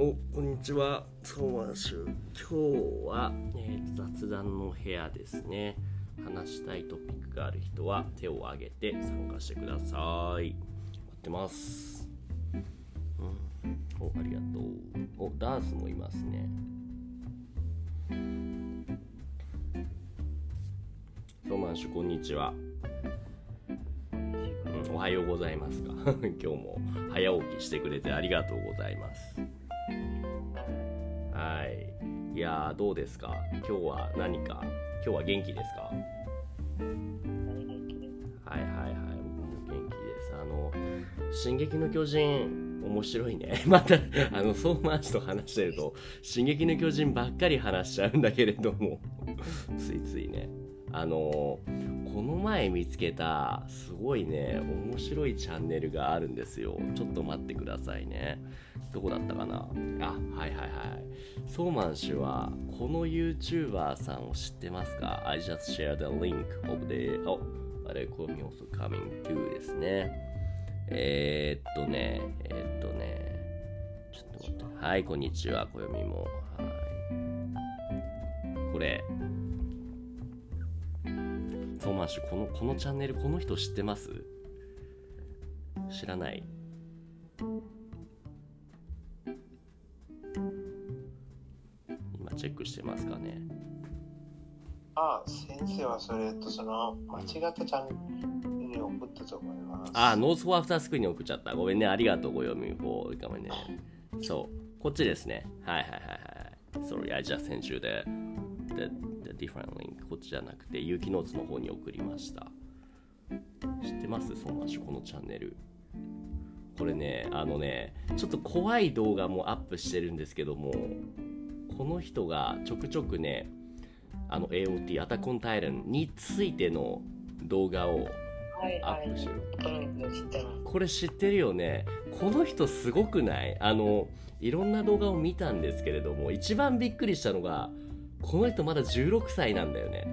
おこんにちは。相馬州今日は、えー雑談の部屋ですね。話したいトピックがある人は手を挙げて参加してください。待ってます、うん、おありがとう。おダースもいますね。相馬州こんにちは。おはようございますか。今日も早起きしてくれてありがとうございます。はい。いやーどうですか？今日は何か？今日は元気ですか？はいはいはい。僕も元気です。あの「進撃の巨人」面白いね。またあの相馬市と話してると「進撃の巨人」ばっかり話しちゃうんだけれども。ついついね。あのこの前見つけたすごいね面白いチャンネルがあるんですよ。ちょっと待ってくださいね。どこだったかな？あはいはいはい。ソーマン氏はこの YouTuber さんを知ってますか ?I just shared the link of the あれこれ also coming to ですね。えー、っとねえー、っとねちょっと待って。はいこんにちは暦も。はい。これソーマン氏このこのチャンネルこの人知ってます？知らない。今チェックしてますかね？あ先生はそれとその間違ったチャンネルに送ったと思います。あノースフォーアフタースクリーンに送っちゃった。ごめんね。ありがとうご読みフォーごめんね。そう。こっちですね。はいはいはいはい。Sorry I just sent you the, the different link こっちじゃなくて有機ノーツの方に送りました。知ってます？ソーマンシュこのチャンネル。これねあのねちょっと怖い動画もアップしてるんですけどもこの人がちょくちょくねあの AOT アタコンタイランについての動画をはいはいアップしてる、この人知ってます。これ知ってるよね。この人すごくない？あのいろんな動画を見たんですけれども一番びっくりしたのがこの人まだ16歳なんだよね。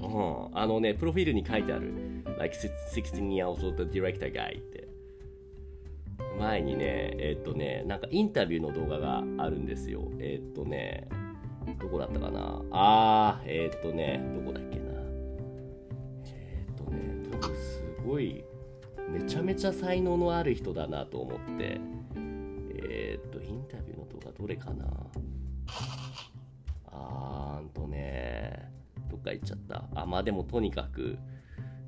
うん、あのね、プロフィールに書いてある、like 16 years old director guy って。前にね、えっとね、なんかインタビューの動画があるんですよ。えっとね、どこだったかな？あー、えっとね、どこだっけな？えっとね、すごい、めちゃめちゃ才能のある人だなと思って、タビューの動画どれかな？あーんとね、どっか行っちゃった。あ、まあでもとにかく、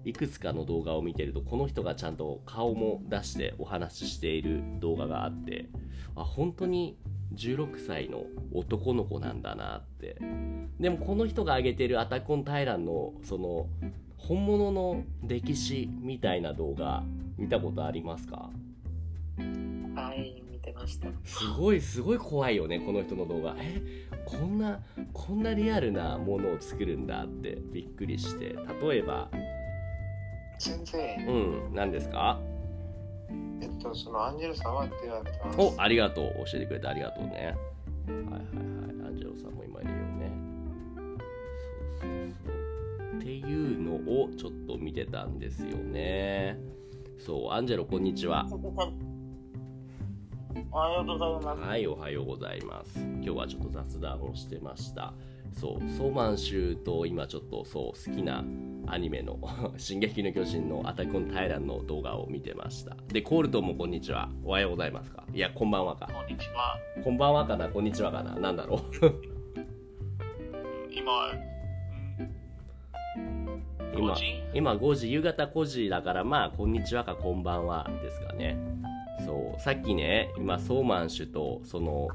いくつかの動画を見てると、この人がちゃんと顔も出してお話ししている動画があって、あ、本当に16歳の男の子なんだなって。でもこの人が上げてるアタックオンタイランの、その、本物の歴史みたいな動画、見たことありますか、した。すごいすごい怖いよねこの人の動画。え？こんなこんなリアルなものを作るんだってびっくりして。例えば先生、うん何ですか？えっと、そのアンジェルさんはって言われてます。おありがとう。教えてくれてありがとうね。はいはいはいアンジェロさんも今いるよね。そうそうそう。っていうのをちょっと見てたんですよね。そうアンジェロこんにちはおはようございます。はい、おはようございます。今日はちょっと雑談をしてました。そう、ソーマン州と今ちょっとそう好きなアニメの 進撃の巨人のアタックオンタイランの動画を見てました。で、コールトンもこんにちは。おはようございますか？いや、こんばんはか。こんにちは。こんばんはかな、こんにちはかな？なんだろう？今、今5時今5時、夕方5時だから、まあ、こんにちはかこんばんはですかね。そう、さっきね、今、ソーマン氏と、その、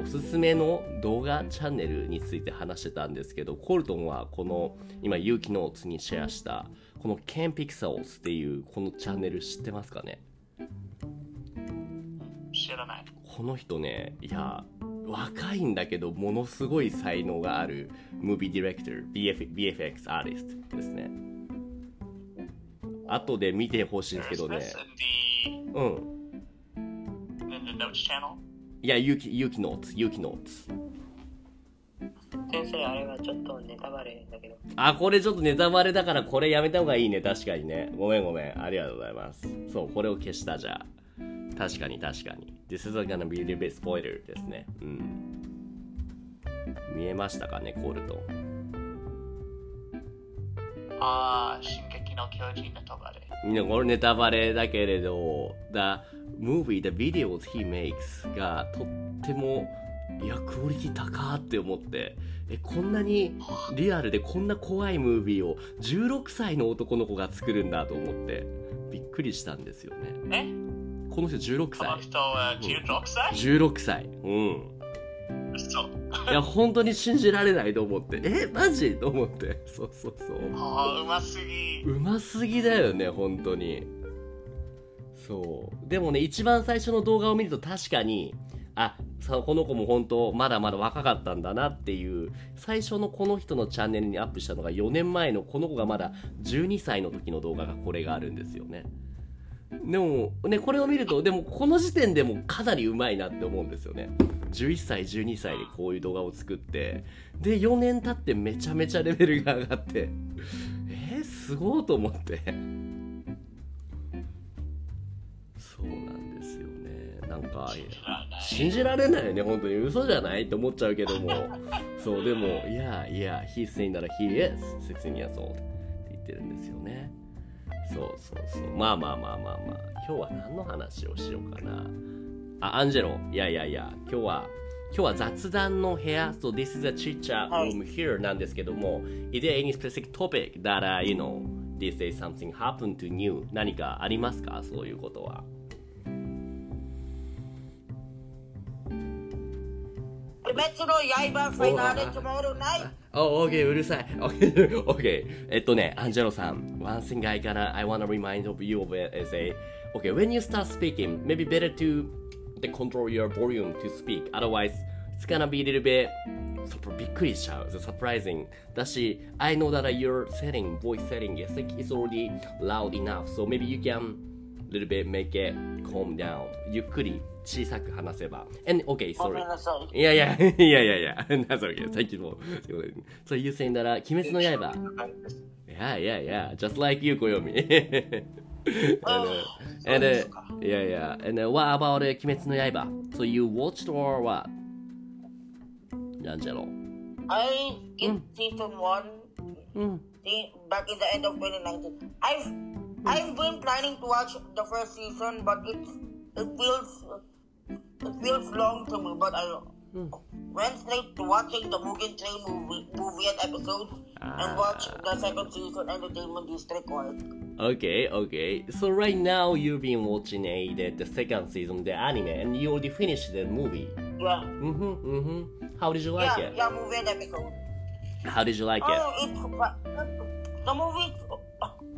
おすすめの動画チャンネルについて話してたんですけど、コルトンはこの、今、有機ノーツにシェアした、この Can Pixels っていう、このチャンネル知ってますかね？知らない。この人ね、いや、若いんだけど、ものすごい才能があるムービーディレクター、BF VFX アーティストですね。後で見てほしいんですけどねうん。Notes channel? いや、有機、有機ノーツ、有機ノーツ。先生、あれはちょっとネタバレだけど。あ、これちょっとネタバレだからこれやめた方がいいね。確かにね。ごめんごめん。ありがとうございます。そう、これを消したじゃあ。確かに確かに。This is gonna be a little bit spoiler ですね。うん。見えましたかね、コールトン。ああ、進撃の巨人ネタバレ。みんなこれネタバレだけれど、The movie, the videos he makes がとっても、いや、クオリティ高って思って、え、こんなにリアルでこんな怖いムービーを16歳の男の子が作るんだと思って、びっくりしたんですよね。え？この人16この歳。人は16歳16歳。うん。嘘。いや、本当に信じられないと思って、え、マジ？と思って。そうそうそう。ああ、うますぎ。うますぎだよね本当にそうでもね一番最初の動画を見ると確かにあさこの子も本当まだまだ若かったんだなっていう最初のこの人のチャンネルにアップしたのが4年前のこの子がまだ12歳の時の動画がこれがあるんですよねでもねこれを見るとでもこの時点でもかなりうまいなって思うんですよね。11歳12歳でこういう動画を作ってで4年経ってめちゃめちゃレベルが上がってえー、すごいと思って。そうなんですよね。なんか信じられないよね本当に。嘘じゃないって思っちゃうけども。そうでもいやいや he's saying that he is 16 years old って言ってるんですよね。そうそうそうまあまあまあまあまあ今日は何の話をしようかなあアンジェロいやいやいや今日は今日は雑談の部屋 So this is a chit chat はい room here なんですけども Is there any specific topic that、uh, you know this day something happened to you 何かありますかそういうことは滅の刃ファイナルトゥモローナイト。Oh, okay, うるさい。Okay, okay. えっとね、アンジェロさん。One thing I gotta, I wanna remind of you of it is a, okay, when you start speaking, maybe better to control your volume to speak. Otherwise, it's gonna be a little bit びっくりしちゃう。surprising. だし、I know that your setting, voice setting is, like, it's already loud enough. So maybe you can little bit make it calm down. ゆっくり小さく話せば。And, okay, ご sorry. い。いやいや、いやいやいや、that's okay. Thank you for. So you saying that, uh, 鬼滅の刃。Yeah, yeah, yeah. Just like you, 暦。and, uh, and, uh, yeah, yeah. And uh, what about uh, 鬼滅の刃? So you watched or what? アンジェロ。I get season one うん。see, back in the end of 2019. I've I've been planning to watch the first season, but it it feels it feels long to me. But I went straight to watching the Mugen Train movie movie and episodes and watch the second season Entertainment District arc. Okay, okay. So right now you've been watching a, the, the second season, the anime, and you already finished the movie. Yeah, Mm-hmm, mm-hmm. How did you like yeah, it? yeah, movie and episode. How did you like it? Oh, it's the movie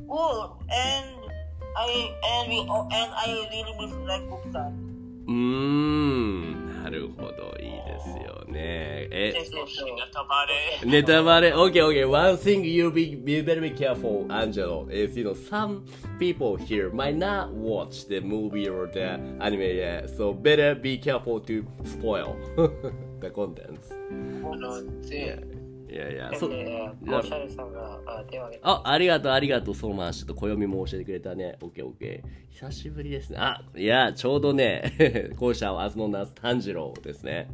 cool and I and we oh, and I really miss like Busan. うーん、なるほど、いいですよね。え、少しネタバレ。ネタバレ、OK, OK. One thing you be, be better be careful, Angelo, is, you know, some people here might not watch the movie or the anime yet, so better be careful to spoil the contents. あの、で、 いやいや、でそ、コーシャルさんがあ手を挙げてあ、ありがとう、ありがとう、そうまん。ちょっと暦も教えてくれたね。オッケーオッケー。久しぶりですね。あ、いや、ちょうどね、校舎は明日の夏炭治郎ですね。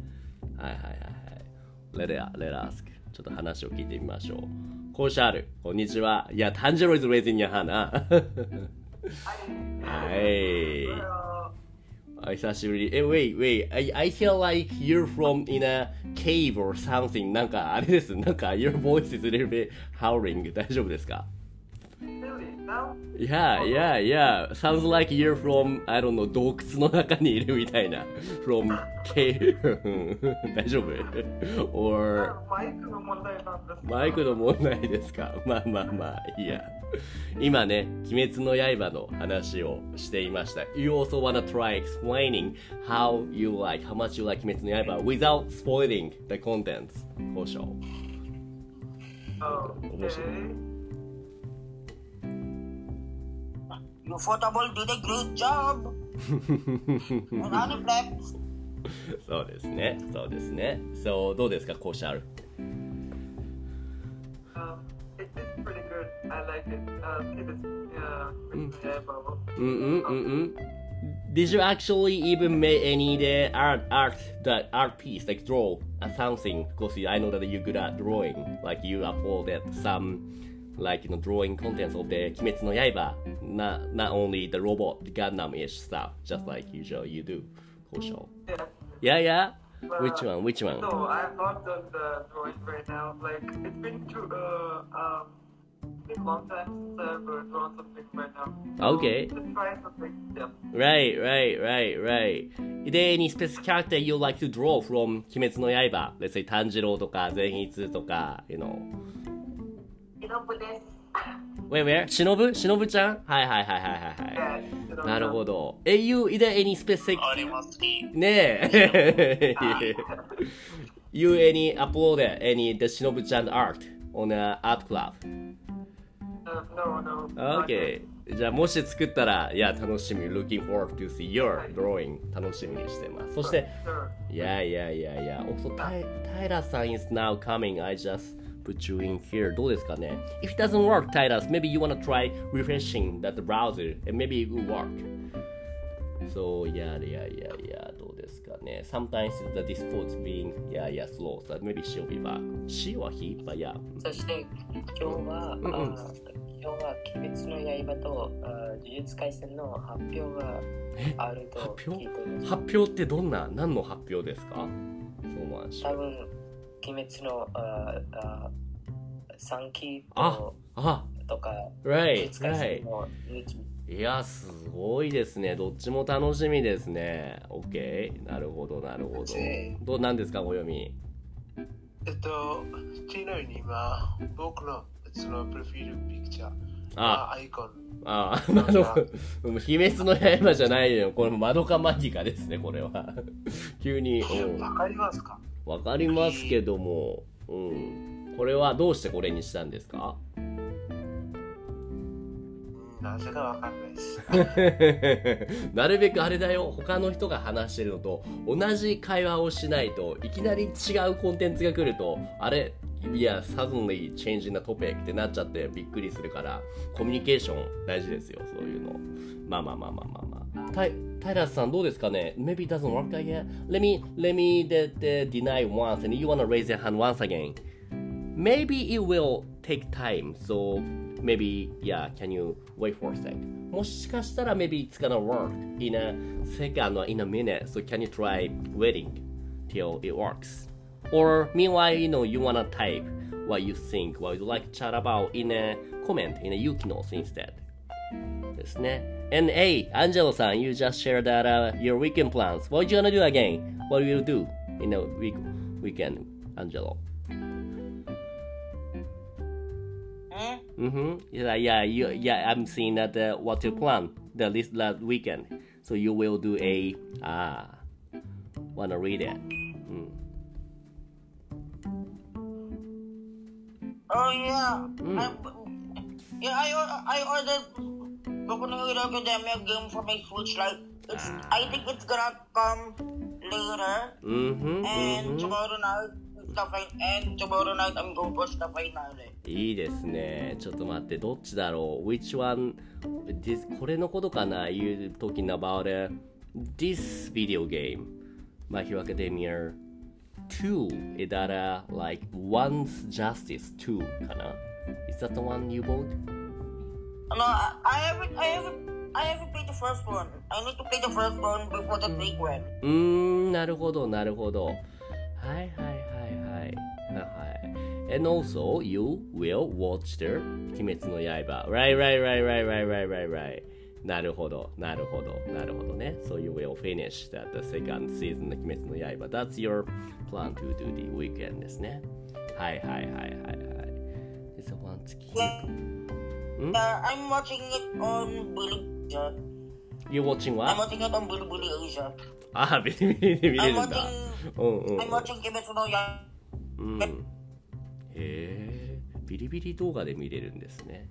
はいはいはいはい。レレア、レラアスク。ちょっと話を聞いてみましょう。校舎ある。こんにちは。いや、炭治郎 is raising your hand な。はい。あ久しぶり。え、wait, wait. I, I feel like you're from in a cave or something. なんか、あれです。なんか、your voice is a little bit howling. 大丈夫ですか Yeah, yeah, yeah. Sounds like you're from, I don't know, 洞窟の中にいるみたいな。from cave. 大丈夫 ?or, マイクの問題なんです。マイクの問題ですかまあまあまあ、いいや。今ね、鬼滅の刃の話をしていました。You also wanna try explaining how you like, how much you like 鬼滅の刃 without spoiling the contents. 交渉。Okay. Ufotable did a great job. そうですね、そうですね。そう、どうですか、コーシャル。I like it. Um, yeah. Mm. Mm-mm, mm-mm. Did you actually even make any the art art that art piece like draw a something? Because I know that you're good at drawing. Like you uploaded some like you know drawing contents of the Kimetsu no Yaiba. Not not only the robot Gundam ish stuff, just like usual, you do, Kosho. Yeah. Yeah, yeah. But, which one? Which one? No, I'm not done the drawing right now. Like it's been too uh, um Okay. Right, right, right, right. Is there any specific character you like to draw from 鬼滅の刃 Let's say 炭治郎とか善逸とか、you know. You know, but then, Where? 忍ぶ忍ちゃんはいはいはいはいはいなるほど。え、you, is there any specific... 俺も好き。ねえ。you any upload any the 忍ちゃん art on a art club? Okay. じゃあもし作ったら、いや、楽しみ。looking forward to see your drawing. 楽しみにしてます。そして、 yet. Sure. Yeah, yeah, yeah, yeah. Also, Tai- Tyler さん is now coming. I just put you in here. どうですかね If it doesn't work, Tyler, maybe you wanna try refreshing that browser and maybe it will work. So, yeah, yeah, yeah, yeah. どうですかね Sometimes the Discord's being, yeah, yeah, slow. So maybe she'll be back. She or he? But yeah. そして今日は、うんうん あー今日は鬼滅の刃とあー呪術廻戦の発表があると発表聞いています。発表ってどんな、何の発表ですか？そうなんし多分鬼滅のあーあー3期あとあ、とか right, 呪術廻 right. 戦の2期いや、すごいですね。どっちも楽しみですね。OK。なるほど、なるほど。どうなんですか、お読み？えっと、っていうのに今、僕のそのプロフィールピクチャー、あ、アイコン、ああ、まどか、もう秘滅の刃じゃないよ。これ、まどかマギカですね、これは。急に、うん。わかりますか？わかりますけども、うん。これはどうしてこれにしたんですか？うんなぜかわかんないです。なるべくあれだよ他の人が話してるのと同じ会話をしないといきなり違うコンテンツが来るとあれいや suddenly changing the topic ってなっちゃってびっくりするからコミュニケーション大事ですよそういうのまあまあまあまあまあまあタイタイラスさんどうですかね Maybe it doesn't work again Let me let me the, the deny once and you wanna raise your hand once again Maybe it will take time so maybe yeah can you wait for a sec もしかしたら maybe it's gonna work in a second or in a minute so can you try waiting till it works or meanwhile you know you wanna type what you think what you'd like to chat about in a comment in a Yukinos instead ですね and hey Angelo さん you just shared that、uh, your weekend plans what you gonna do again what will you do in a week weekend Angelo Hmm? Mm-hmm. Yeah, yeah, you, yeah. I'm seeing that uh, what you plan the list last weekend. So you will do a ah. Wanna read it? Mm. Oh yeah. Mm. I, yeah, I I ordered Boku Hero Academia game for my Switch. Like it's, I think it's gonna come later. Mm-hmm. And mm-hmm. tomorrow night, it's the fin- and tomorrow night I'm going to watch the finale. いいですね。ちょっと待って、どっちだろう ?Which one? This, これのことかな ?You talking about、uh, this video game? My Hero Academia 2 is that、uh, like One's Justice 2かな Is that the one you bought? No, I, I haven't, I haven't, I haven't played the first one. I need to play the first one before the sequel. うーん、なるほど、なるほど。はいはい。はい。And also, you will watch the 鬼滅の刃。Right, right, right, right, right, right, right, right. なるほど、なるほど、なるほどね。So you will finish that the second season の鬼滅の刃。That's your plan to do the weekend ですね。はいはいはいはいはい。It's a one 月。Yeah, uh, I'm watching it on Billy Asia. You watching I'm what? watching it on Billy Asia. あ、ビリビリで見れ I'm るんだ。watching, うんうん。I'm watching Kimetsu no Yaiba. うん。へえ、ビリビリ動画で見れるんですね。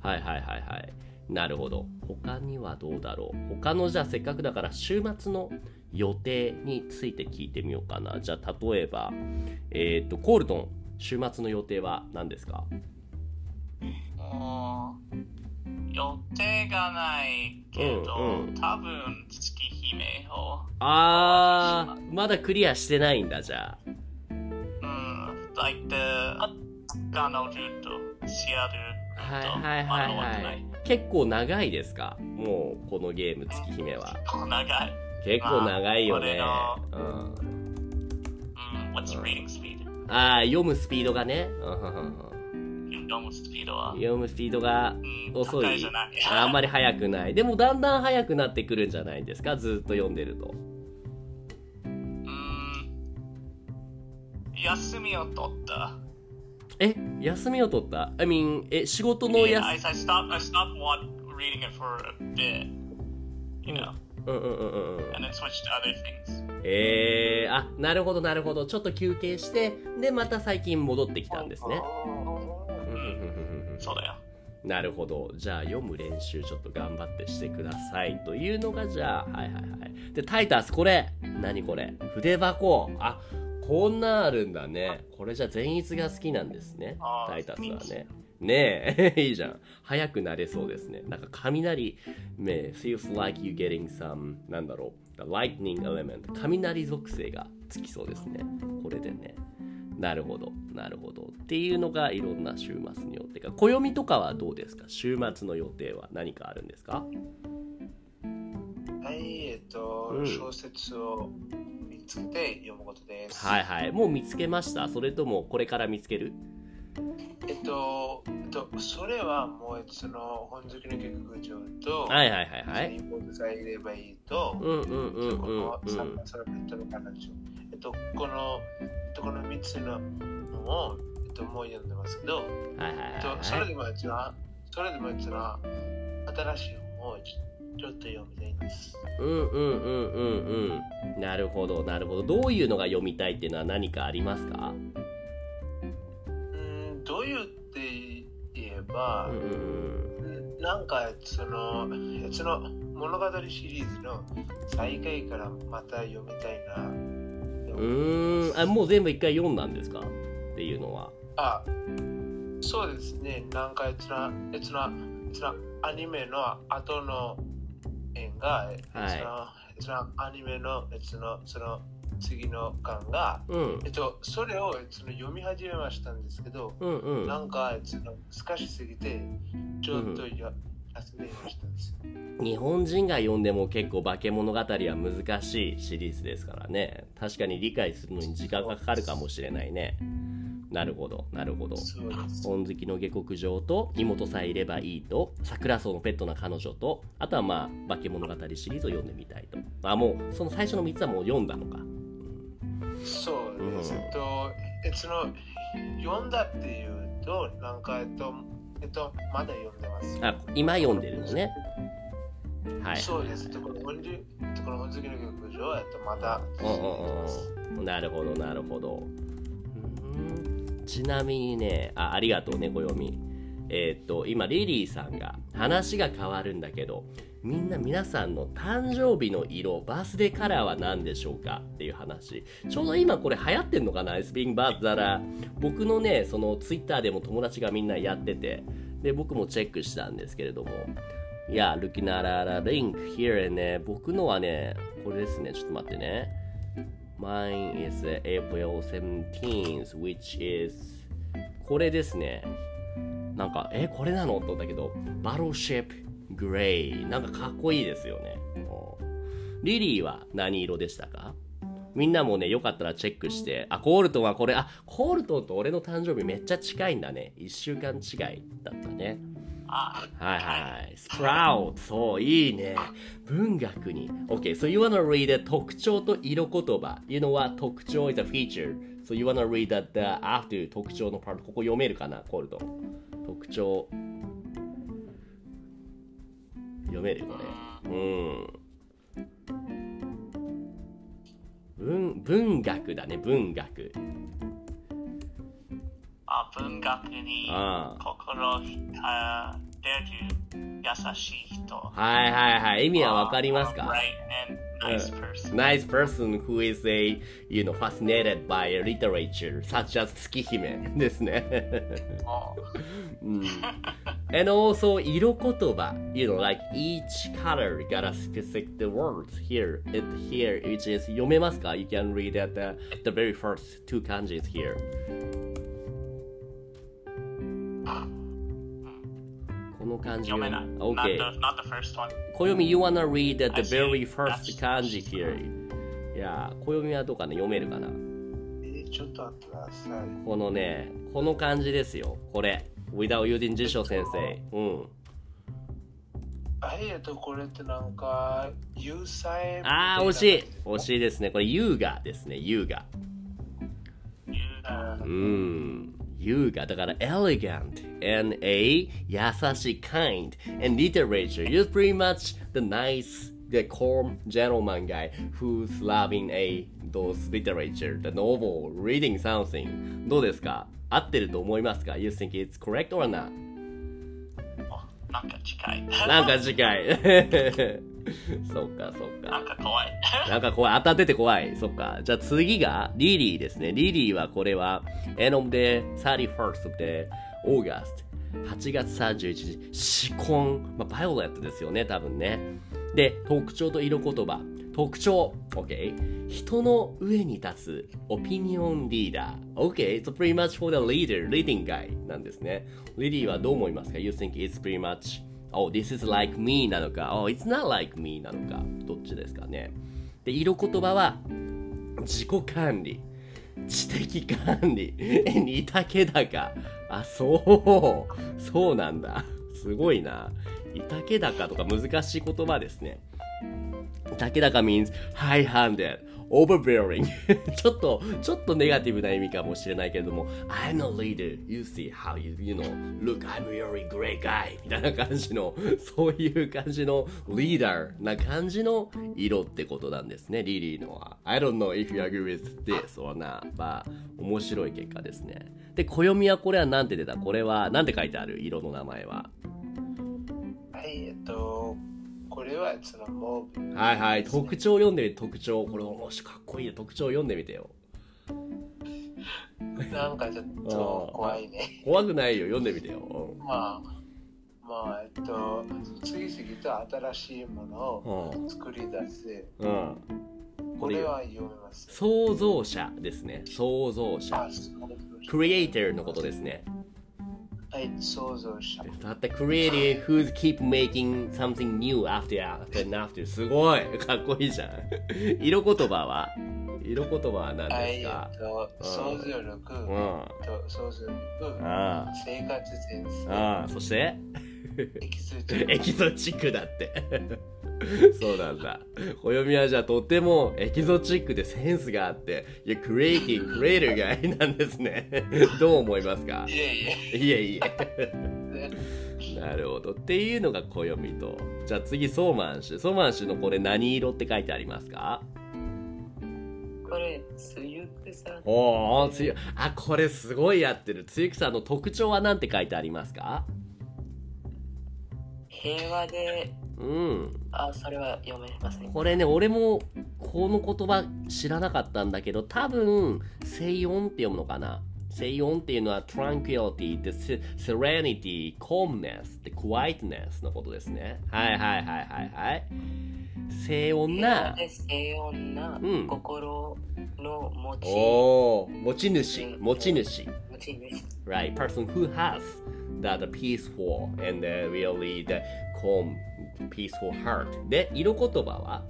はいはいはいはい。なるほど。他にはどうだろう。他のじゃあせっかくだから週末の予定について聞いてみようかな。じゃあ例えば、えっ、と、コールトン、週末の予定は何ですか？Uh, 予定がないけど、うんうん多分月姫を、あー、まだクリアしてないんだ、じゃあ。うん、like the 彼女とシアルはいとはいはいまだ終わってないはい。結構長いですか？もう、このゲーム、月姫は。長い。結構長いよね。まうん。うん、what's reading speed? あー、読むスピードがね。うんうんうん読むスピードは、読むスピードがうん、遅い高いじゃない。あんまり速くない。でもだんだん速くなってくるんじゃないですか？ずーっと読んでると。休みを取った。え休みを取った ?I mean, え、仕事の Yeah, 休 I, I stopped, I stopped reading it for a bit, you know, うんうんうんうんうん。and then switched to other things. えー、あ、なるほどなるほど。ちょっと休憩して、で、また最近戻ってきたんですね。うんそうだよ。なるほど。じゃあ読む練習ちょっと頑張ってしてください。というのが、じゃあ、はいはいはい。で、タイタス、これ。何これ？筆箱。あ、こんなんあるんだね。これじゃあ善逸が好きなんですねタイタスはね。ねえ、いいじゃん。早くなれそうですね。なんか雷、ね、feels like you getting some, なんだろう、the lightning element。雷属性がつきそうですね。これでね。なるほど、なるほど。っていうのがいろんな週末の予定が。暦とかはどうですか？週末の予定は何かあるんですか？はい、えっと、うん小説を見つけて読むことです。はいはい。もう見つけました？それともこれから見つける？えっと、えっと、それはもうその本好きの劇場と、はいはいはいはい。妹さえいればいいと、うんうんうんうんこのうん。サンサラペットの彼女。えっと、この、えっと、この3つののを、えっと、もう読んでますけど、はいはいえっはいと、それはい。でも一番、それでも一番、新しい本をちちょっと読みたいです。うんうんうんうんうん。なるほどなるほど。どういうのが読みたいっていうのは何かありますか？うん、どういうって言えば、うん。なんかそのその物語シリーズの再開からまた読みたいな。うーん。あ、もう全部一回読んだんですか？っていうのは。あ、そうですね。なんかそのそのそのアニメの後の縁が、はいそのそのアニメのそのその次の巻が、うん。えっと、それをその読み始めましたんですけど、うんうん。なんかその難しすぎて、ちょっとや、休みましたん。日本人が読んでも結構化け物語は難しいシリーズですからね確かに理解するのに時間がかかるかもしれないねなるほどなるほど。本好きの下克上と妹さえいればいいと桜草のペットな彼女とあとはまあ化け物語シリーズを読んでみたいと。あもうその最初の3つはもう読んだのか。そうです。うん。えっと、えその、読んだっていうと、なんか、えっと、えっと、まだ読んでます。あ今読んでるのね。はい。そうです。ところ本日この本好きの劇場は、えっと、まだ。うんうんうん。なるほどなるほど。うんちなみにねあありがとうね暦えーっと今リリーさんが話が変わるんだけどみんな皆さんの誕生日の色バースデーカラーは何でしょうかっていう話。ちょうど今これ流行ってんのかな It's being bad だら僕のねそのツイッターでも友達がみんなやってて。で僕もチェックしたんですけれども。いや、looking at a link here ね、僕のはね、これですね、ちょっと待ってね。Mine is April 17th, which is これですね。なんか、え、これなの？と思ったけど、Battleship Grey。なんかかっこいいですよね。リリーは何色でしたか？みんなもね、よかったらチェックして、あ、コールトンはこれ、あ、コールトンと俺の誕生日めっちゃ近いんだね。1週間違いだったね。はいはい。スプラウト。そう、いいね。文学に。OK, so you wanna read the 特徴と色言葉。You know what? 特徴 is a feature. So you wanna read that the after 特徴の part. ここ読めるかなコールド。特徴。読めるこれ。うん。文、文学だね、文学。あ文学に。心が出る優しい人。はいはいはい。意味はわかりますか nice person. nice person who is a you know fascinated by literature such as 月姫ですね。もうん、And also 色言葉 You know like each color got a specific words here it here which is 読めますか You can read at the, the very first two kanjis here この漢字読めない。OK Not the, not the first one. 暦 You wanna read the very first 漢字 here. いや暦はどうかな読めるかな？えーちょっと待ってください。このねこの漢字ですよ。これ。Without using 辞書先生うん。あえっと、これってなんか、あー惜しい。惜しいですね。これ優雅ですね。優雅。You, あうーん優雅だから elegant and a 優しい kind and literature you're pretty much the nice the calm gentleman guy who's loving a those literature the novel reading something どうですか合ってると思いますか You think it's correct or not? おなんか近い。なんか近い そっかそっかなんか怖い。なんか怖い。当たってて怖い。そっか。じゃあ次がリリーですね。リリーはこれは End of the 31st of the August。8月31日。死婚。まあ、バイオレットですよね、多分ね。で、特徴と色言葉。特徴。OK。人の上に立つオピニオンリーダー。OK。It's pretty much for the leader, leading guy なんですね。リリーはどう思いますか ?You think it's pretty much Oh, this is like me なのか Oh, it's not like me なのかどっちですかね。で、色言葉は自己管理知的管理え、似たけだか。あ、そう。そうなんだ。すごいな。似たけだかとか難しい言葉ですね。竹高 means high-handed, overbearing ちょっと、ちょっとネガティブな意味かもしれないけれども I'm a leader, you see how you, you know, look, I'm a really great guy. みたいな感じの、そういう感じのリーダーな感じの色ってことなんですね、リリーのは。I don't know if you agree with this or not, but 面白い結果ですね。で、暦はこれは何て出た？これは何て書いてある？色の名前は。はい、えっと、これはそのモーブ。はいはい、特徴読んでみて、特徴。これ面白い、かっこいいね。特徴読んでみてよ。なんかちょっと怖いね。怖くないよ、読んでみてよ。まあ、まあ、えっと、次々と新しいものをうん。作り出す。うん。これは読めます。創造者ですね。創造者クリエイターのことですね。はい、創造者。だって、クリエイティ who's keep making something new after after and after. すごい。かっこいいじゃん。色言葉は？色言葉は何ですか？っと、想像力、うん。と想像力、あ生活センス。あ、、ああ、そして？エキゾチックエキゾチックだって。そうなんだ。暦はじゃあとってもエキゾチックでセンスがあって、いや、クリエイティブ、クリエイターがいなんですね。どう思いますか？いえいえ。いえいねえ。なるほど。っていうのが暦と。じゃあ次、ソーマン氏。ソーマン氏のこれ何色って書いてありますか？これ、梅雨草。あ、これすごいやってる。つゆくさんの特徴は何て書いてありますか？平和で、うん。あ、それは読めません。これね、俺もこの言葉知らなかったんだけど、多分、静音って読むのかな？静音っていうのは tranquility, se- serenity, calmness, the quietness のことですね。はいはいはいはいはい。静音な、平和で平穏なうん心の持ち、おー、持ち主、持ち主。持ち主。right person who has that peaceful and uh, really the calm peaceful heart で色言葉は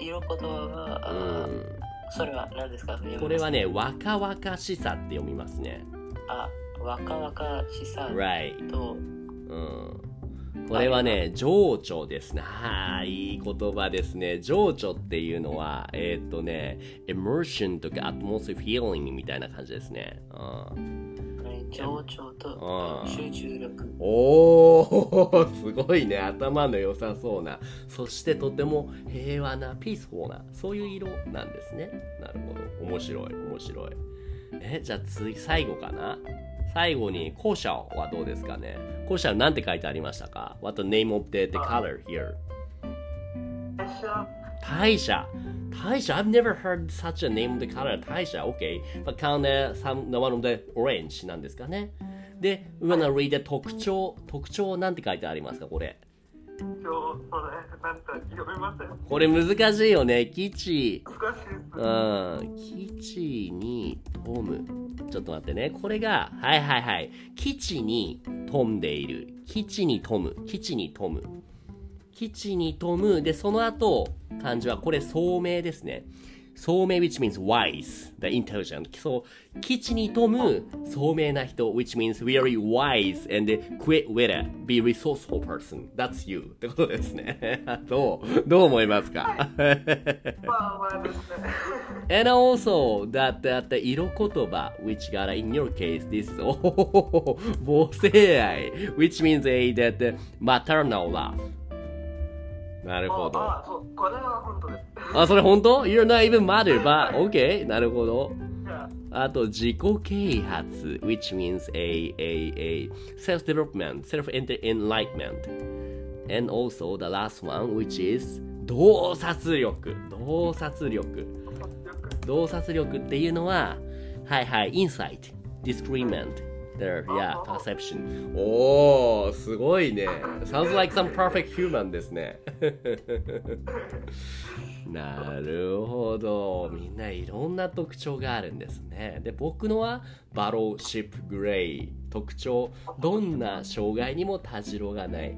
色言葉は、あうんそれは何ですかこれはね若々しさって読みますねあ、若々しさ right と、うんこれはね情緒ですね。はいいい言葉ですね。情緒っていうのはえーっとね immersion とか atmosphere feeling みたいな感じですね。うん情緒とうん。集中力。おおすごいね。頭の良さそうな。そしてとても平和なピースフォーなそういう色なんですね。なるほど。面白い面白い。えじゃあ次最後かな？最後に校舎はどうですかね校舎なんて書いてありましたか ?What the name of the, the color here? 大社大社 I've never heard such a name of the color 大社 OK but count the, some, one of the orange なんですかねで、we're gonna read the 特徴、特徴なんて書いてありますか、これ。一応、それ、なんか読めません。これ難しいよね。基地。難しい。うん。基地に飛む。ちょっと待ってね。これが、はいはいはい。基地に飛んでいる。基地に飛む。基地に飛む。基地に飛む。で、その後、漢字は、これ、聡明ですね。聡明 which means wise, the intelligent. そう、基地に飛む聡明な人 which means very wise and quick witted, be resourceful person. That's you. ってことですね。どうどう思いますかまあまあですね。And also that that the 色言葉 which got in your case this is 母性愛 which means a that maternal love なるほどああ、そう、これは本当です。あそれ本当 You're not even mother but okay なるほどあと自己啓発 which means a a a self development self enlightenment and also the last one which is 洞察力洞察力洞察力っていうのは、はいはい、insight, discernment, there, yeah, perception. おー、すごいね。Sounds like some perfect human ですね。なるほど。みんないろんな特徴があるんですね。で、僕のはバローシップグレイ。特徴。どんな障害にもたじろがない。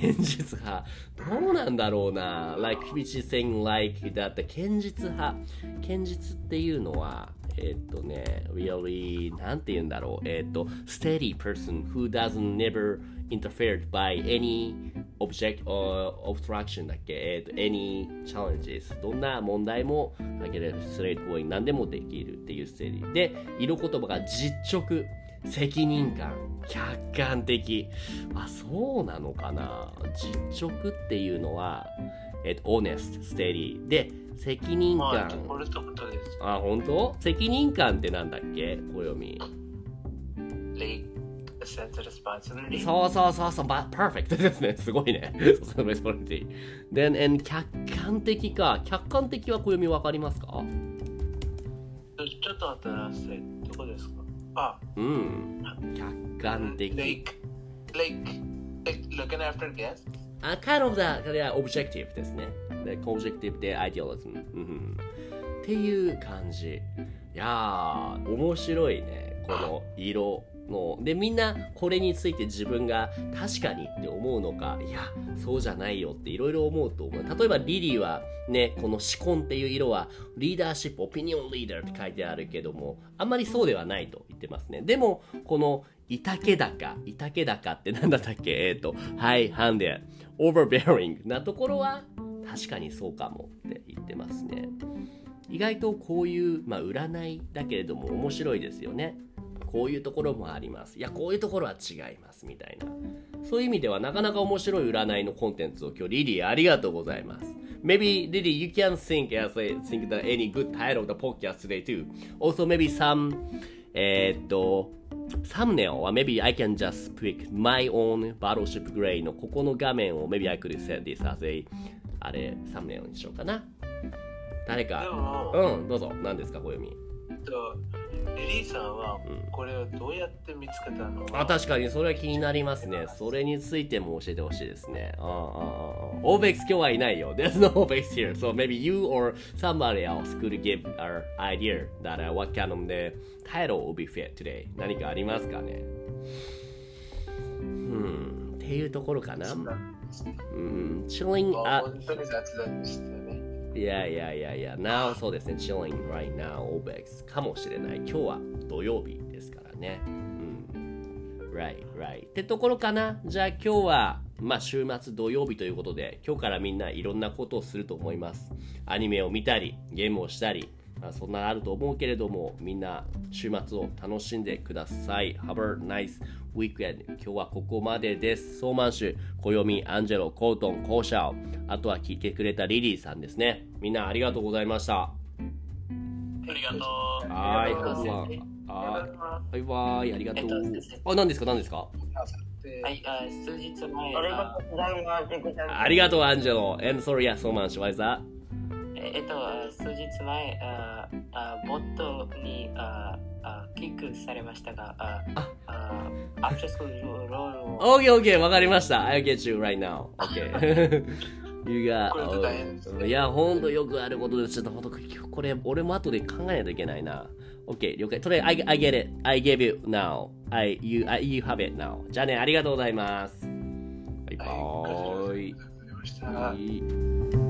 堅実派。どうなんだろうな。like, which is saying like that 堅実派。堅実っていうのは、えっとね、really, なんて言うんだろう。えっと、steady person who doesn't never interfered by any object or obstruction だっけ？えっと、any challenges どんな問題もあげれるスレートゴーイ何でもできるっていうステージで色言葉が実直責任感客観的。あそうなのかな？実直っていうのはえっと、オーネスト、ステリー。で、責任感。まあ、これってことです。あ、本当？責任感ってなんだっけ？暦。レイ、センス・レスポンシビリティ。そうそうそう、バッ、パーフェクトですね。すごいね。そのレスポンシビリティ。で、え、客観的か。客観的は暦わかりますか？ちょっと待って、どこですか？あ、うん。客観的。レイク、レイク、レイク、looking after guests? あ、kind of the, the objective ですね。The objective で idealism、うん。っていう感じ。いやー、面白いね。この色の。で、みんなこれについて自分が確かにって思うのか、いや、そうじゃないよっていろいろ思うと思う。例えばリリーはね、この紫紺っていう色はリーダーシップ、オピニオンリーダーって書いてあるけども、あんまりそうではないと言ってますね。でも、このいたけ高、いたけ高って 何だったっけ？えっ、と、はい、ハンデ、overbearing なところは確かにそうかもって言ってますね。意外とこういう、まあ、占いだけれども面白いですよね。こういうところもあります。いや、こういうところは違います。みたいな。そういう意味ではなかなか面白い占いのコンテンツを今日リリーありがとうございます。Maybe Lily, you can think as a think that any good title of the podcast today too. Also maybe some えーっと thumbnail or maybe I can just pick my own Battleship Grey のここの画面を maybe I could set this as a あれサムネイルにしようかな。誰でかも、うんどうぞ何ですか小読み。とリリーさんはこれをどうやって見つけたのあ、確かにそれは気になりますね。それについても教えてほしいですね。ああ、ああ、ああ。オーベックス今日はいないよ。There's no Obex here. So maybe you or somebody else could give our idea that、uh, what kind of the title will be fit today. 何かありますかねうん。っていうところかな。うん。chilling あ at 本当に雑談でしたね。いやいやいやいや、now そうですね、chilling right now, OBEX かもしれない。今日は土曜日ですからね。うん。right, right. ってところかな。じゃあ今日は、まあ週末土曜日ということで、今日からみんないろんなことをすると思います。アニメを見たり、ゲームをしたり、まあ、そんなあると思うけれども、みんな週末を楽しんでください。Have a nice weekend. 今日はここまでです。ソーマンシュ、小読み、アンジェロ、コートン、コーシャオ、あとは聞いてくれたリリーさんですね。みんなありがとうございました。ありがとう。はい、ありがとうございますはい、バイバイ、ありがとうえっと。あ、何ですか、何ですか？ではい、あ数日前、ありがあとうございます。エクさんありがとう、アンジェロ。And sorry, yeah, so much. Why is that? ええっと、あ数日前、ああボットにああクされましたが、あああ after school role. OK, OK, わかりました。I get you right now. OK. you got, いや、ほんとよくあることです。ちょっとほんと、これ、俺も後で考えないといけないな。OK、了解。とりあえず、I, get it. I give you now. I, you, I, you have it now. じゃあね、ありがとうございます。バイバーイ。はい